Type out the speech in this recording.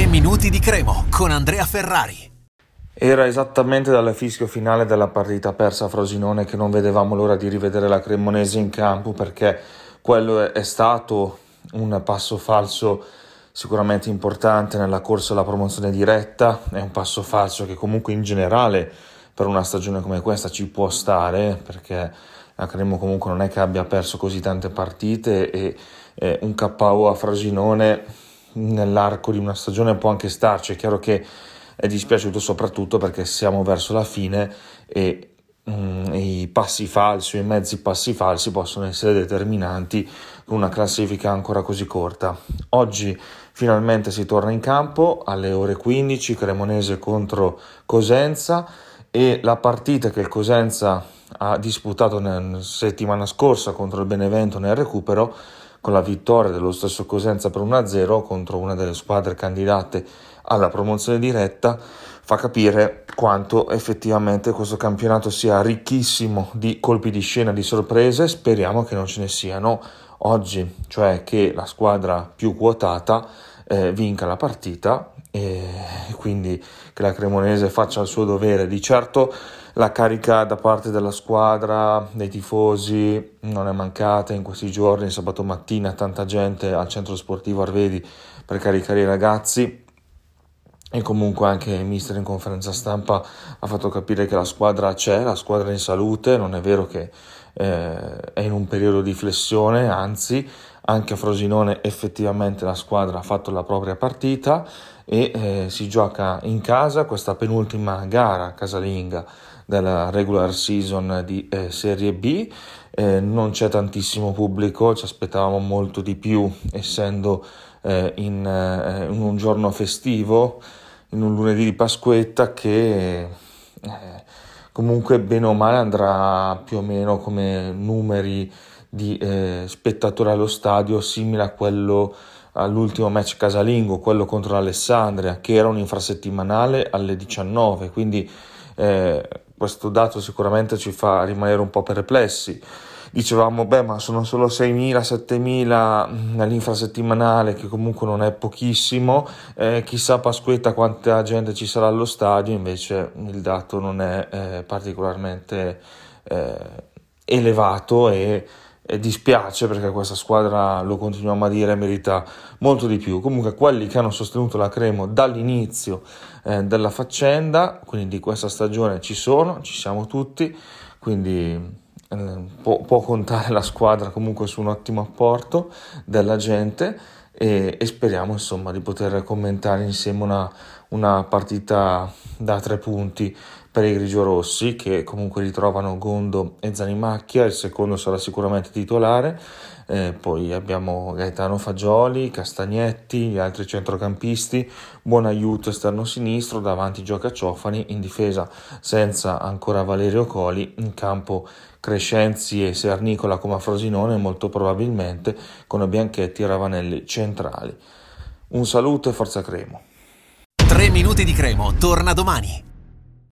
3 minuti di Cremo con Andrea Ferrari. Era esattamente dal fischio finale della partita persa a Frosinone che non vedevamo l'ora di rivedere la Cremonese in campo perché quello è stato un passo falso sicuramente importante nella corsa alla promozione diretta, è un passo falso che comunque in generale per una stagione come questa ci può stare perché la Cremo comunque non è che abbia perso così tante partite e un KO a Frosinone nell'arco di una stagione può anche starci, è chiaro che è dispiaciuto soprattutto perché siamo verso la fine e mm, i passi falsi i mezzi passi falsi possono essere determinanti con una classifica ancora così corta. Oggi finalmente si torna in campo alle ore 15, Cremonese contro Cosenza e la partita che il Cosenza ha disputato la settimana scorsa contro il Benevento nel recupero con la vittoria dello stesso Cosenza per 1-0 contro una delle squadre candidate alla promozione diretta fa capire quanto effettivamente questo campionato sia ricchissimo di colpi di scena, di sorprese, speriamo che non ce ne siano oggi, cioè che la squadra più quotata eh, vinca la partita e quindi che la Cremonese faccia il suo dovere. Di certo la carica da parte della squadra, dei tifosi non è mancata in questi giorni, sabato mattina tanta gente al centro sportivo Arvedi per caricare i ragazzi e comunque anche il mister in conferenza stampa ha fatto capire che la squadra c'è, la squadra è in salute, non è vero che eh, è in un periodo di flessione, anzi anche a Frosinone effettivamente la squadra ha fatto la propria partita e eh, si gioca in casa questa penultima gara casalinga della regular season di eh, Serie B. Eh, non c'è tantissimo pubblico, ci aspettavamo molto di più essendo eh, in, eh, in, un giorno festivo, in un lunedì di Pasquetta che eh, comunque bene o male andrà più o meno come numeri di eh, spettatori allo stadio simile a quello all'ultimo match casalingo, quello contro l'Alessandria, che era un infrasettimanale alle 19, quindi eh, questo dato sicuramente ci fa rimanere un po' perplessi. Dicevamo, beh, ma sono solo 6.000, 7.000 nell'infrasettimanale, che comunque non è pochissimo. Eh, chissà Pasquetta quanta gente ci sarà allo stadio, invece il dato non è eh, particolarmente eh, elevato e e dispiace perché questa squadra, lo continuiamo a dire, merita molto di più. Comunque quelli che hanno sostenuto la Cremo dall'inizio eh, della faccenda, quindi di questa stagione ci sono, ci siamo tutti, quindi eh, può, può, contare la squadra comunque su un ottimo apporto della gente e, e speriamo insomma di poter commentare insieme una, una partita da tre punti per i grigiorossi che comunque ritrovano Gondo e Zanimacchia, il secondo sarà sicuramente titolare, eh, poi abbiamo Gaetano Fagioli, Castagnetti, gli altri centrocampisti, buon aiuto esterno sinistro, davanti gioca Ciofani, in difesa senza ancora Valerio Coli, in campo Crescenzi e Sernicola come a Frosinone molto probabilmente con Bianchetti e Ravanelli centrali. Un saluto e forza Cremo. 3 minuti di Cremo torna domani.